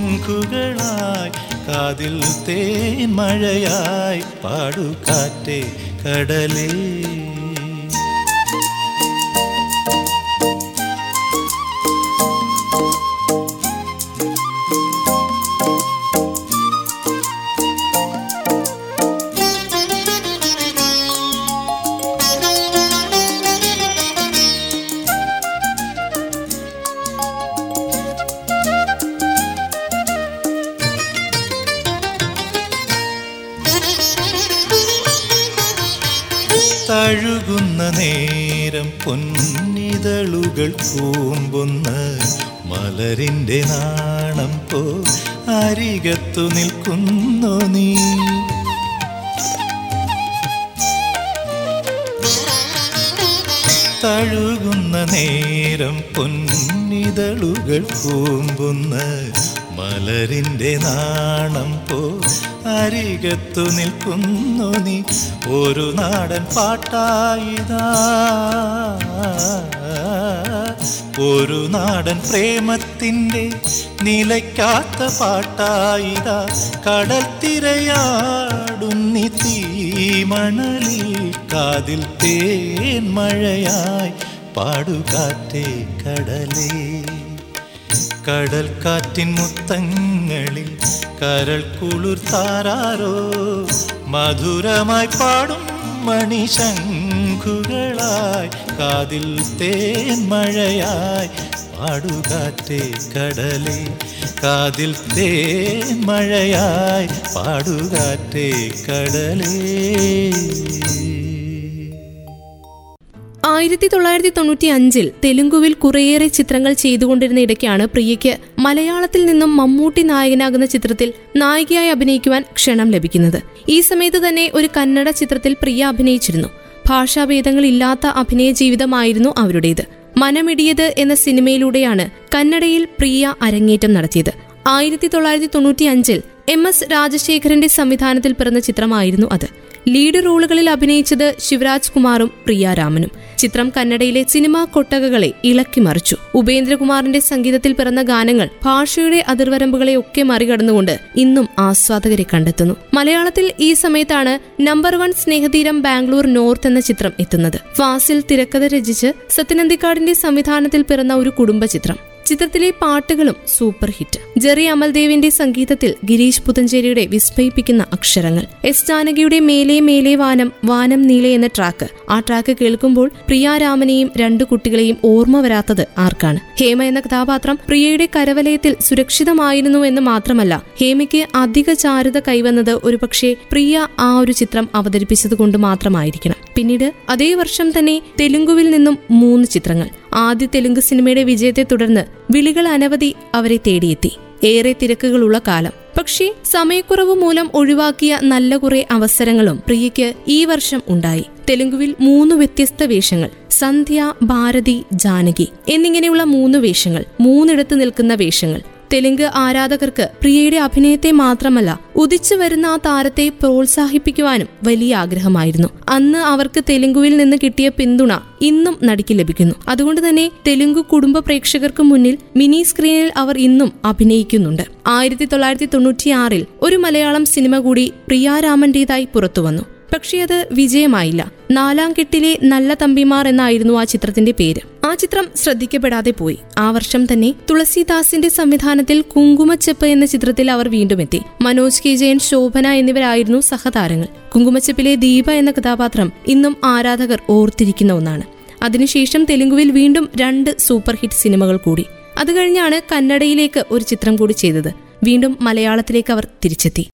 മണിശങ്കുകളായി കാതിൽ തേൻ മഴയായി പാടു കാറ്റേ കടലേ പൊന്നിതളുകൾ കൂമ്പുന്ന മലരിന്റെ നാണം പോ അരികത്തു നിൽക്കുന്നു നീ. തഴുകുന്ന നേരം പൊന്നിതളുകൾ കൂമ്പുന്ന മലരിന്റെ നാണം പോ അരികത്തു നിൽക്കുന്നു നീ. ഒരു നാടൻ പാട്ടായിതാ. ഒരു നാടൻ പ്രേമത്തിന്റെ നിലയ്ക്കാത്ത പാട്ടായിതാ. കടൽ തിരയാടുന്നി തീമണലിൽ. കാതിൽ തേൻ മഴയായി പാടുകാറ്റേ കടലേ. കടൽ കാറ്റിൻ മുത്തങ്ങളിൽ കരൾ കുളിർ താരാരോ? മധുരമായി പാടും മണിശങ്കുകളായി കാതിൽ തേൻ മഴയായി പാടുകാറ്റേ കടലേ. കാതിൽ തേൻ മഴയായി പാടുകാറ്റേ കടലേ. ആയിരത്തി തൊള്ളായിരത്തി തൊണ്ണൂറ്റി അഞ്ചിൽ തെലുങ്കുവിൽ കുറേയേറെ ചിത്രങ്ങൾ ചെയ്തുകൊണ്ടിരുന്ന ഇടയ്ക്കാണ് പ്രിയയ്ക്ക് മലയാളത്തിൽ നിന്നും മമ്മൂട്ടി നായകനാകുന്ന ചിത്രത്തിൽ നായികയായി അഭിനയിക്കുവാൻ ക്ഷണം ലഭിക്കുന്നത്. ഈ സമയത്ത് തന്നെ ഒരു കന്നഡ ചിത്രത്തിൽ പ്രിയ അഭിനയിച്ചിരുന്നു. ഭാഷാഭേദങ്ങൾ ഇല്ലാത്ത അഭിനയ ജീവിതമായിരുന്നു അവരുടേത്. മനമിടിയത് എന്ന സിനിമയിലൂടെയാണ് കന്നഡയിൽ പ്രിയ അരങ്ങേറ്റം നടത്തിയത്. ആയിരത്തി തൊള്ളായിരത്തി തൊണ്ണൂറ്റി അഞ്ചിൽ എം എസ് രാജശേഖരന്റെ സംവിധാനത്തിൽ പിറന്ന ചിത്രമായിരുന്നു അത്. ലീഡ് റോളുകളിൽ അഭിനയിച്ചത് ശിവരാജ് കുമാറും പ്രിയാരാമനും ചിത്രം കന്നഡയിലെ സിനിമാ കൊട്ടകകളെ ഇളക്കി മറിച്ചു. ഉപേന്ദ്രകുമാറിന്റെ സംഗീതത്തിൽ പിറന്ന ഗാനങ്ങൾ ഭാഷയുടെ അതിർവരമ്പുകളെ ഒക്കെ മറികടന്നുകൊണ്ട് ഇന്നും ആസ്വാദകരെ കണ്ടെത്തുന്നു. മലയാളത്തിൽ ഈ സമയത്താണ് number one Snehatheeram Bangalore north എന്ന ചിത്രം എത്തുന്നത്. ഫാസിൽ തിരക്കഥ രചിച്ച് സത്യനന്ദിക്കാടിന്റെ സംവിധാനത്തിൽ പിറന്ന ഒരു കുടുംബ ചിത്രം ചിത്രത്തിലെ പാട്ടുകളും സൂപ്പർ ഹിറ്റ്. ജെറി അമൽദേവിന്റെ സംഗീതത്തിൽ ഗിരീഷ് പുതഞ്ചേരിയുടെ വിസ്മയിപ്പിക്കുന്ന അക്ഷരങ്ങൾ. എസ് ജാനകിയുടെ മേലെ മേലെ വാനം വാനം നീലെ എന്ന ട്രാക്ക്. ആ ട്രാക്ക് കേൾക്കുമ്പോൾ പ്രിയ രാമനെയും രണ്ടു കുട്ടികളെയും ഓർമ്മ വരാത്തത് ആർക്കാണ്? ഹേമ എന്ന കഥാപാത്രം പ്രിയയുടെ കരവലയത്തിൽ സുരക്ഷിതമായിരുന്നു എന്ന് മാത്രമല്ല ഹേമയ്ക്ക് അധിക ചാരുത കൈവന്നത് ഒരുപക്ഷെ പ്രിയ ആ ഒരു ചിത്രം അവതരിപ്പിച്ചത് കൊണ്ട് മാത്രമായിരിക്കണം. പിന്നീട് അതേ വർഷം തന്നെ തെലുങ്കുവിൽ നിന്നും മൂന്ന് ചിത്രങ്ങൾ. ആദ്യ തെലുങ്ക് സിനിമയുടെ വിജയത്തെ തുടർന്ന് വിളികൾ അനവധി അവരെ തേടിയെത്തി. ഏറെ തിരക്കുകളുള്ള കാലം. പക്ഷേ സമയക്കുറവ് മൂലം ഒഴിവാക്കിയ നല്ല കുറെ അവസരങ്ങളും പ്രിയയ്ക്ക് ഈ വർഷം ഉണ്ടായി. തെലുങ്കുവിൽ മൂന്ന് വ്യത്യസ്ത വേഷങ്ങൾ സന്ധ്യ ഭാരതി ജാനകി എന്നിങ്ങനെയുള്ള മൂന്ന് വേഷങ്ങൾ മൂന്നിടത്ത് നിൽക്കുന്ന വേഷങ്ങൾ തെലുങ്ക് ആരാധകർക്ക് പ്രിയയുടെ അഭിനയത്തെ മാത്രമല്ല ഉദിച്ചു വരുന്ന ആ താരത്തെ പ്രോത്സാഹിപ്പിക്കുവാനും വലിയ ആഗ്രഹമായിരുന്നു. അന്ന് അവർക്ക് തെലുങ്കുവിൽ നിന്ന് കിട്ടിയ പിന്തുണ ഇന്നും നടിക്ക് ലഭിക്കുന്നു. അതുകൊണ്ട് തന്നെ തെലുങ്ക് കുടുംബ പ്രേക്ഷകർക്ക് മുന്നിൽ മിനി സ്ക്രീനിൽ അവർ ഇന്നും അഭിനയിക്കുന്നുണ്ട്. ആയിരത്തി തൊള്ളായിരത്തി തൊണ്ണൂറ്റിയാറിൽ ഒരു മലയാളം സിനിമ കൂടി പ്രിയാരാമന്റേതായി പുറത്തുവന്നു. പക്ഷേ അത് വിജയമായില്ല. നാലാം കെട്ടിലെ നല്ല തമ്പിമാർ എന്നായിരുന്നു ആ ചിത്രത്തിന്റെ പേര്. ആ ചിത്രം ശ്രദ്ധിക്കപ്പെടാതെ പോയി. ആ വർഷം തന്നെ തുളസിദാസിന്റെ സംവിധാനത്തിൽ കുങ്കുമച്ചെപ്പ് എന്ന ചിത്രത്തിൽ അവർ വീണ്ടും എത്തി മനോജ് കെ ജയൻ ശോഭന എന്നിവരായിരുന്നു സഹതാരങ്ങൾ. കുങ്കുമച്ചെപ്പിലെ ദീപ എന്ന കഥാപാത്രം ഇന്നും ആരാധകർ ഓർത്തിരിക്കുന്ന ഒന്നാണ്. അതിനുശേഷം തെലുങ്കുവിൽ വീണ്ടും രണ്ട് സൂപ്പർ ഹിറ്റ് സിനിമകൾ കൂടി. അത് കഴിഞ്ഞാണ് കന്നഡയിലേക്ക് ഒരു ചിത്രം കൂടി ചെയ്തത്. വീണ്ടും മലയാളത്തിലേക്ക് അവർ തിരിച്ചെത്തി.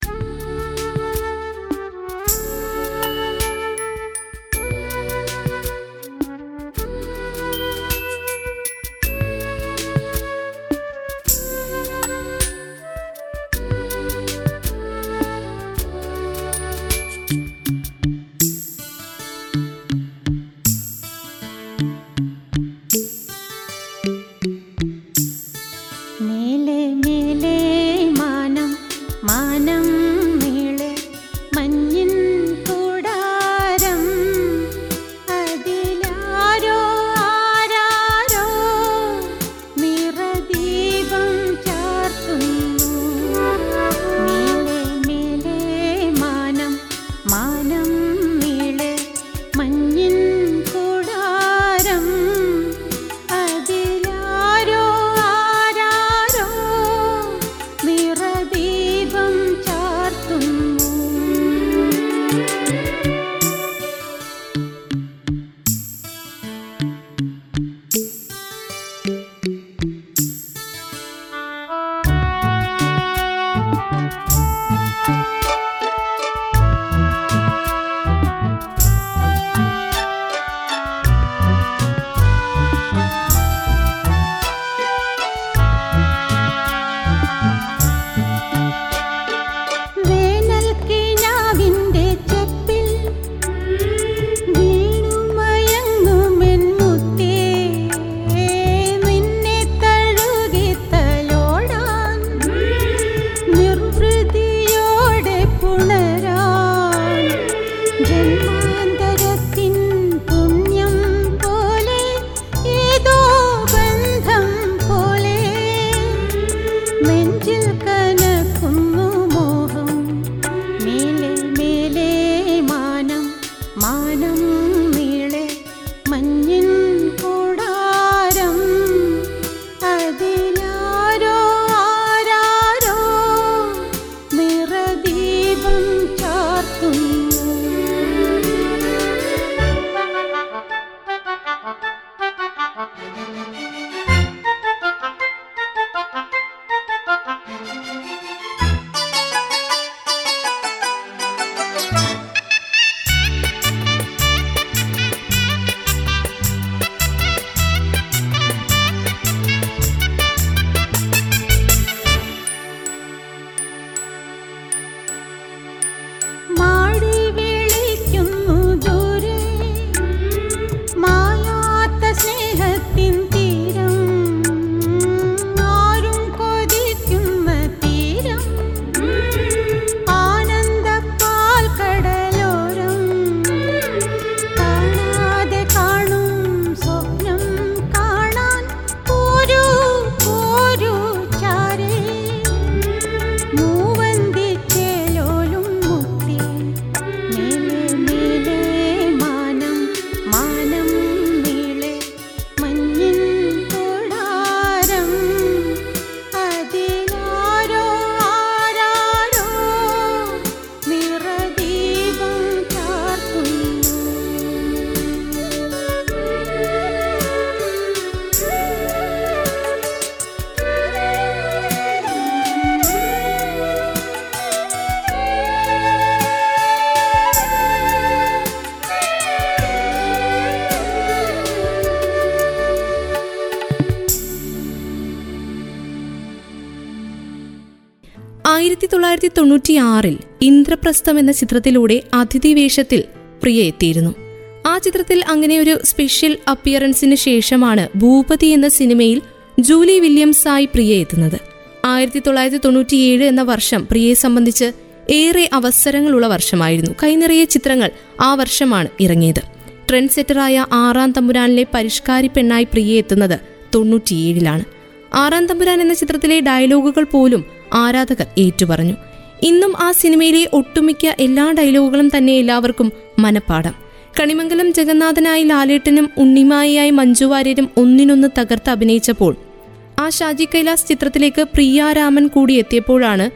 തൊള്ളായിരത്തി തൊണ്ണൂറ്റി ഇന്ദ്രപ്രസ്ഥം എന്ന ചിത്രത്തിലൂടെ അതിഥി വേഷത്തിൽ പ്രിയ എത്തിയിരുന്നു. ആ ചിത്രത്തിൽ അങ്ങനെ ഒരു സ്പെഷ്യൽ അപ്പിയറൻസിന് ശേഷമാണ് ഭൂപതി എന്ന സിനിമയിൽ ജൂലി വില്യംസായി പ്രിയ എത്തുന്നത്. ആയിരത്തി തൊള്ളായിരത്തി തൊണ്ണൂറ്റിയേഴ് എന്ന വർഷം പ്രിയയെ സംബന്ധിച്ച് ഏറെ അവസരങ്ങളുള്ള വർഷമായിരുന്നു. കൈനിറയെ ചിത്രങ്ങൾ ആ വർഷമാണ് ഇറങ്ങിയത്. ട്രെൻഡ് സെറ്ററായ ആറാം തമ്പുരാനിലെ പരിഷ്കാരി പെണ്ണായി പ്രിയ എത്തുന്നത് തൊണ്ണൂറ്റിയേഴിലാണ്. ആറാം തമ്പുരാൻ എന്ന ചിത്രത്തിലെ ഡയലോഗുകൾ പോലും ആരാധകർ ഏറ്റുപറഞ്ഞു. ഇന്നും ആ സിനിമയിലെ ഒട്ടുമിക്ക എല്ലാ ഡയലോഗുകളും തന്നെ എല്ലാവർക്കും മനപ്പാടം. കണിമംഗലം ജഗന്നാഥനായി ലാലേട്ടനും ഉണ്ണിമായിയായി മഞ്ജു വാര്യരും ഒന്നിനൊന്ന് തകർത്ത് അഭിനയിച്ചപ്പോൾ ആ ഷാജി കൈലാസ് ചിത്രത്തിലേക്ക് പ്രിയാരാമൻ കൂടി എത്തിയപ്പോഴാണ്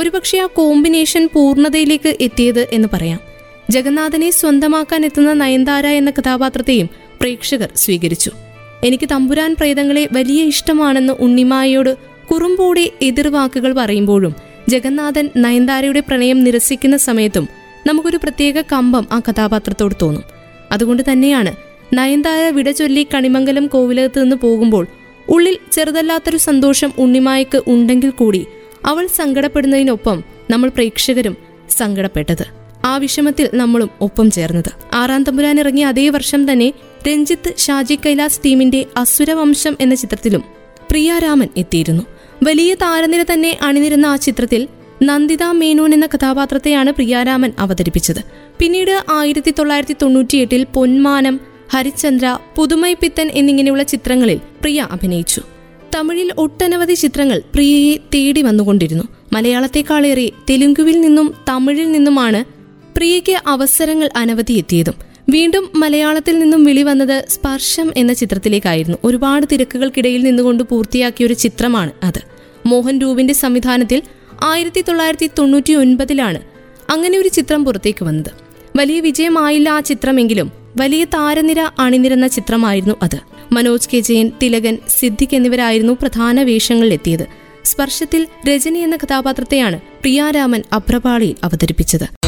ഒരുപക്ഷെ ആ കോമ്പിനേഷൻ പൂർണതയിലേക്ക് എത്തിയത് എന്ന് പറയാം. ജഗന്നാഥനെ സ്വന്തമാക്കാൻ എത്തുന്ന നയൻതാര എന്ന കഥാപാത്രത്തെയും പ്രേക്ഷകർ സ്വീകരിച്ചു. എനിക്ക് തമ്പുരാൻ പ്രേതങ്ങളെ വലിയ ഇഷ്ടമാണെന്ന് ഉണ്ണിമായയോട് കുറുമ്പോടെ എതിർവാക്കുകൾ പറയുമ്പോഴും ജഗന്നാഥൻ നയൻതാരയുടെ പ്രണയം നിരസിക്കുന്ന സമയത്തും നമുക്കൊരു പ്രത്യേക കമ്പം ആ കഥാപാത്രത്തോട് തോന്നും. അതുകൊണ്ട് തന്നെയാണ് നയൻതാര വിട ചൊല്ലി കണിമംഗലം കോവിലകത്ത് നിന്ന് പോകുമ്പോൾ ഉള്ളിൽ ചെറുതല്ലാത്തൊരു സന്തോഷം ഉണ്ണിമായക്ക് ഉണ്ടെങ്കിൽ കൂടി അവൾ സങ്കടപ്പെടുന്നതിനൊപ്പം നമ്മൾ പ്രേക്ഷകരും സങ്കടപ്പെട്ടത്. ആ വിഷമത്തിൽ നമ്മളും ഒപ്പം ചേർന്നത്. ആറാം തമ്പുരാൻ ഇറങ്ങിയ അതേ വർഷം തന്നെ രഞ്ജിത്ത് ഷാജി കൈലാസ് ടീമിന്റെ അസുരവംശം എന്ന ചിത്രത്തിലും പ്രിയാരാമൻ എത്തിയിരുന്നു. വലിയ താരനിര തന്നെ അണിനിരുന്ന ആ ചിത്രത്തിൽ നന്ദിത മേനോൻ എന്ന കഥാപാത്രത്തെയാണ് പ്രിയാരാമൻ അവതരിപ്പിച്ചത്. പിന്നീട് ആയിരത്തി തൊള്ളായിരത്തി തൊണ്ണൂറ്റിയെട്ടിൽ പൊന്മാനം ഹരിചന്ദ്ര പുതുമൈ പിത്തൻ എന്നിങ്ങനെയുള്ള ചിത്രങ്ങളിൽ പ്രിയ അഭിനയിച്ചു. തമിഴിൽ ഒട്ടനവധി ചിത്രങ്ങൾ പ്രിയയെ തേടി വന്നുകൊണ്ടിരുന്നു. മലയാളത്തെക്കാളേറെ തെലുങ്കുവിൽ നിന്നും തമിഴിൽ നിന്നുമാണ് പ്രിയയ്ക്ക് അവസരങ്ങൾ അനവധി എത്തിയതും. വീണ്ടും മലയാളത്തിൽ നിന്നും വിളി വന്നത് സ്പർശം എന്ന ചിത്രത്തിലേക്കായിരുന്നു. ഒരുപാട് തിരക്കുകൾക്കിടയിൽ നിന്നുകൊണ്ട് പൂർത്തിയാക്കിയ ഒരു ചിത്രമാണ് അത്. മോഹൻ രൂപിന്റെ സംവിധാനത്തിൽ ആയിരത്തി തൊള്ളായിരത്തി തൊണ്ണൂറ്റി ഒൻപതിലാണ് അങ്ങനെ ഒരു ചിത്രം പുറത്തേക്ക് വന്നത്. വലിയ വിജയമായില്ല ആ ചിത്രമെങ്കിലും വലിയ താരനിര അണിനിരന്ന ചിത്രമായിരുന്നു അത്. മനോജ് കെ ജയൻ തിലകൻ സിദ്ദിഖ് എന്നിവരായിരുന്നു പ്രധാന വേഷങ്ങളിൽ എത്തിയത്. സ്പർശത്തിൽ രജനി എന്ന കഥാപാത്രത്തെയാണ് പ്രിയാരാമൻ അഭ്രപാളിയിൽ അവതരിപ്പിച്ചത്.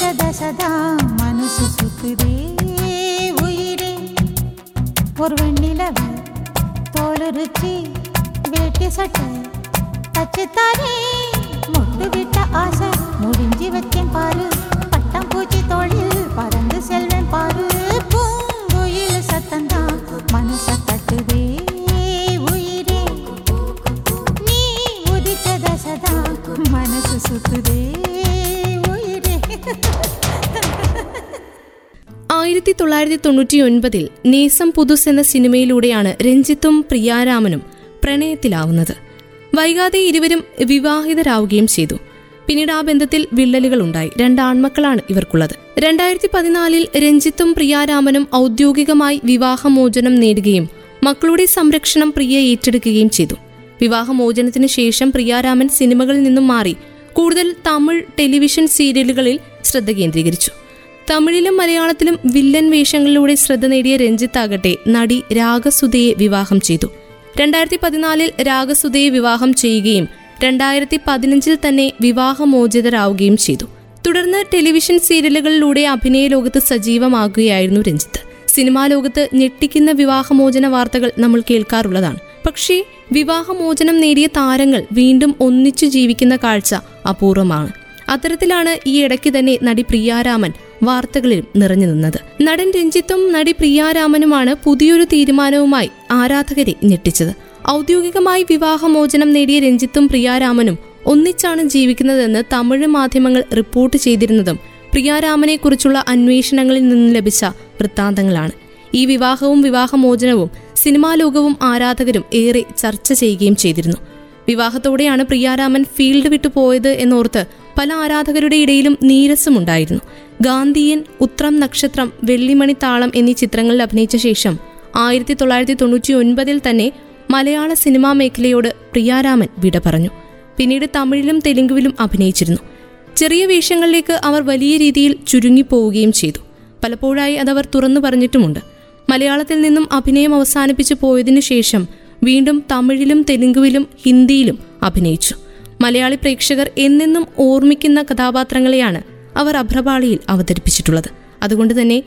சத சதா மனசு சுத்துதே உயிரே. ஒரு வெண்ணிலவு தோல் ருச்சி வேட்டி சட்டை தச்சு தாரே முட்டு விட்ட ஆசை முடிஞ்சு வச்சேன் பாரு. ആയിരത്തി തൊള്ളായിരത്തി തൊണ്ണൂറ്റി ഒൻപതിൽ നേസം പുതുസ് എന്ന സിനിമയിലൂടെയാണ് രഞ്ജിത്തും പ്രിയാരാമനും പ്രണയത്തിലാവുന്നത്. വൈകാതെ ഇരുവരും വിവാഹിതരാവുകയും ചെയ്തു. പിന്നീട് ആ ബന്ധത്തിൽ വിള്ളലുകൾ ഉണ്ടായി രണ്ട് ആൺമക്കളാണ് ഇവർക്കുള്ളത്. രണ്ടായിരത്തി പതിനാലിൽ രഞ്ജിത്തും പ്രിയാരാമനും ഔദ്യോഗികമായി വിവാഹമോചനം നേടുകയും മക്കളുടെ സംരക്ഷണം പ്രിയ ഏറ്റെടുക്കുകയും ചെയ്തു. വിവാഹമോചനത്തിന് ശേഷം പ്രിയാരാമൻ സിനിമകളിൽ നിന്നും മാറി കൂടുതൽ തമിഴ് ടെലിവിഷൻ സീരിയലുകളിൽ ശ്രദ്ധ കേന്ദ്രീകരിച്ചു. തമിഴിലും മലയാളത്തിലും വില്ലൻ വേഷങ്ങളിലൂടെ ശ്രദ്ധ നേടിയ രഞ്ജിത്ത് ആകട്ടെ നടി രാഗസുധയെ വിവാഹം ചെയ്തു. രണ്ടായിരത്തി പതിനാലിൽ രാഗസുധയെ വിവാഹം ചെയ്യുകയും രണ്ടായിരത്തി പതിനഞ്ചിൽ തന്നെ വിവാഹമോചിതരാവുകയും ചെയ്തു. തുടർന്ന് ടെലിവിഷൻ സീരിയലുകളിലൂടെ അഭിനയ ലോകത്ത് സജീവമാകുകയായിരുന്നു രഞ്ജിത്ത്. സിനിമാ ലോകത്ത് ഞെട്ടിക്കുന്ന വിവാഹമോചന വാർത്തകൾ നമ്മൾ കേൾക്കാറുള്ളതാണ്. പക്ഷേ വിവാഹമോചനം നേടിയ താരങ്ങൾ വീണ്ടും ഒന്നിച്ചു ജീവിക്കുന്ന കാഴ്ച അപൂർവമാണ്. അത്തരത്തിലാണ് ഈ ഇടയ്ക്ക് തന്നെ നടി പ്രിയാരാമൻ വാർത്തകളിലും നിറഞ്ഞു നിന്നത്. നടൻ രഞ്ജിത്തും നടി പ്രിയാരാമനുമാണ് പുതിയൊരു തീരുമാനവുമായി ആരാധകരെ ഞെട്ടിച്ചത്. ഔദ്യോഗികമായി വിവാഹമോചനം നേടിയ രഞ്ജിത്തും പ്രിയാരാമനും ഒന്നിച്ചാണ് ജീവിക്കുന്നതെന്ന് തമിഴ് മാധ്യമങ്ങൾ റിപ്പോർട്ട് ചെയ്തിരുന്നതും പ്രിയാരാമനെക്കുറിച്ചുള്ള അന്വേഷണങ്ങളിൽ നിന്ന് ലഭിച്ച വൃത്താന്തങ്ങളാണ്. ഈ വിവാഹവും വിവാഹമോചനവും സിനിമാ ലോകവും ആരാധകരും ഏറെ ചർച്ച ചെയ്യുകയും ചെയ്തിരുന്നു. വിവാഹത്തോടെയാണ് പ്രിയാരാമൻ ഫീൽഡ് വിട്ടു പോയത് എന്നോർത്ത് പല ആരാധകരുടെ ഇടയിലും നീരസമുണ്ടായിരുന്നു. ഗാന്ധിയൻ ഉത്രം നക്ഷത്രം വെള്ളിമണി താളം എന്നീ ചിത്രങ്ങളിൽ അഭിനയിച്ച ശേഷം ആയിരത്തി തൊള്ളായിരത്തി തൊണ്ണൂറ്റി ഒൻപതിൽ തന്നെ മലയാള സിനിമാ മേഖലയോട് പ്രിയാരാമൻ വിട പറഞ്ഞു. പിന്നീട് തമിഴിലും തെലുങ്കുവിലും അഭിനയിച്ചിരുന്നു. ചെറിയ വേഷങ്ങളിലേക്ക് അവർ വലിയ രീതിയിൽ ചുരുങ്ങിപ്പോവുകയും ചെയ്തു. പലപ്പോഴായി അതവർ തുറന്നു പറഞ്ഞിട്ടുമുണ്ട്. മലയാളത്തിൽ നിന്നും അഭിനയം അവസാനിപ്പിച്ചു പോയതിനു ശേഷം വീണ്ടും തമിഴിലും തെലുങ്കുവിലും ഹിന്ദിയിലും അഭിനയിച്ചു. മലയാളി പ്രേക്ഷകർ എന്നെന്നും ഓർമ്മിക്കുന്ന കഥാപാത്രങ്ങളെയാണ് അവർ അഭ്രപാളിയിൽ അവതരിപ്പിച്ചിട്ടുള്ളത്. അതുകൊണ്ട് തന്നെ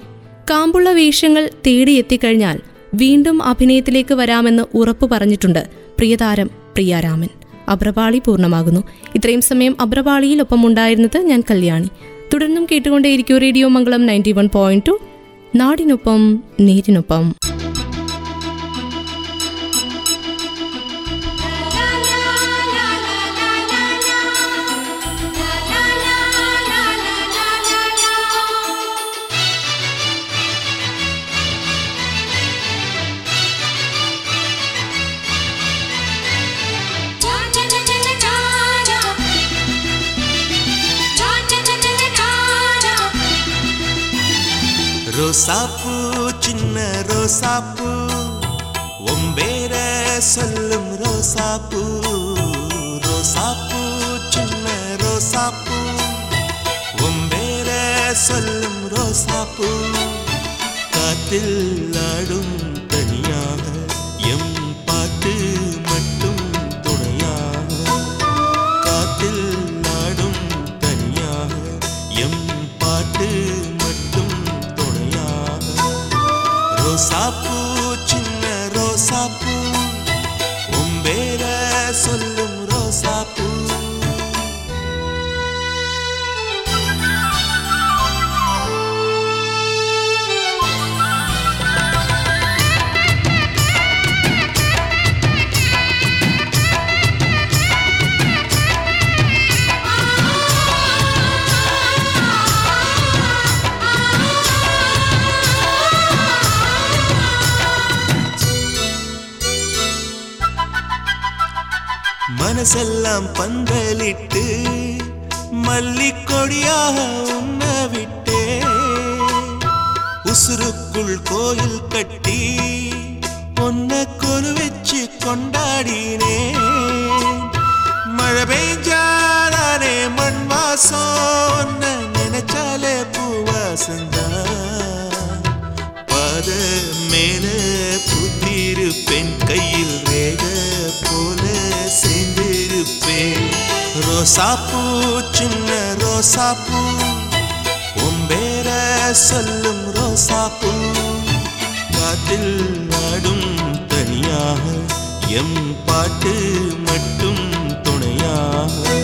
കാമ്പുള്ള വേഷങ്ങൾ തേടിയെത്തിക്കഴിഞ്ഞാൽ വീണ്ടും അഭിനയത്തിലേക്ക് വരാമെന്ന് ഉറപ്പു പറഞ്ഞിട്ടുണ്ട് പ്രിയതാരം പ്രിയാരാമൻ. അഭ്രപാളി പൂർണമാകുന്നു. ഇത്രയും സമയം അഭ്രപാളിയിൽ ഒപ്പം ഉണ്ടായിരുന്നത് ഞാൻ കല്യാണി. തുടർന്നും കേട്ടുകൊണ്ടേയിരിക്കും radio Mangalam ninety one point two. നാടിനൊപ്പം നേരിനൊപ്പം. ரோசாப்பூ சின்ன ரோசாப்பூ. ஒம்பேர சொல்லும் ரோசாப்பூ. ரோசாப்பூ சின்ன ரோசாப்பூ. ஒம்பேர சொல்லும் ரோசாப்பூ. காத்தில் ஆடும் وسلم மனசெல்லாம் பந்தலிட்டு மல்லிக்கொடியாக உன்ன விட்டே. உசுருக்குள் கோயில் கட்டி பொன்ன கொரு வச்சு கொண்டாடினே. மழை பெய்ஞ்சாதானே மண் வாசம் நினைச்சாலே பூவாசந்தா பாத மேலே சேர்ந்திருப்பேன் ரோசாப்பூ சின்ன ரோசாப்பூ உம்பேர சொல்லும் ரோசாப்பூ காட்டில் தனியாக எம் பாட்டு மட்டும் துணையாக.